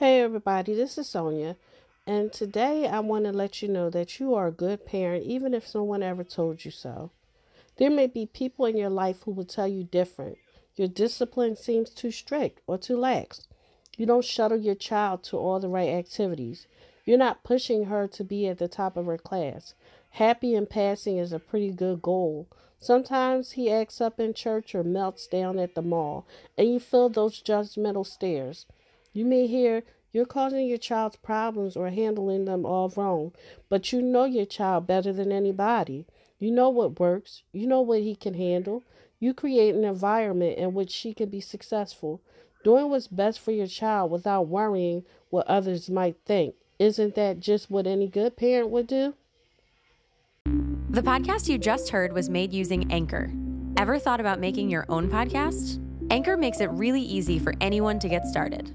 Hey everybody, this is Sonya, and today I want to let you know that you are a good parent even if someone ever told you so. There may be people in your life who will tell you different. Your discipline seems too strict or too lax. You don't shuttle your child to all the right activities. You're not pushing her to be at the top of her class. Happy and passing is a pretty good goal. Sometimes he acts up in church or melts down at the mall, and you feel those judgmental stares. You may hear you're causing your child's problems or handling them all wrong, but you know your child better than anybody. You know what works, you know what he can handle. You create an environment in which she can be successful, doing what's best for your child without worrying what others might think. Isn't that just what any good parent would do? The podcast you just heard was made using Anchor. Ever thought about making your own podcast? Anchor makes it really easy for anyone to get started.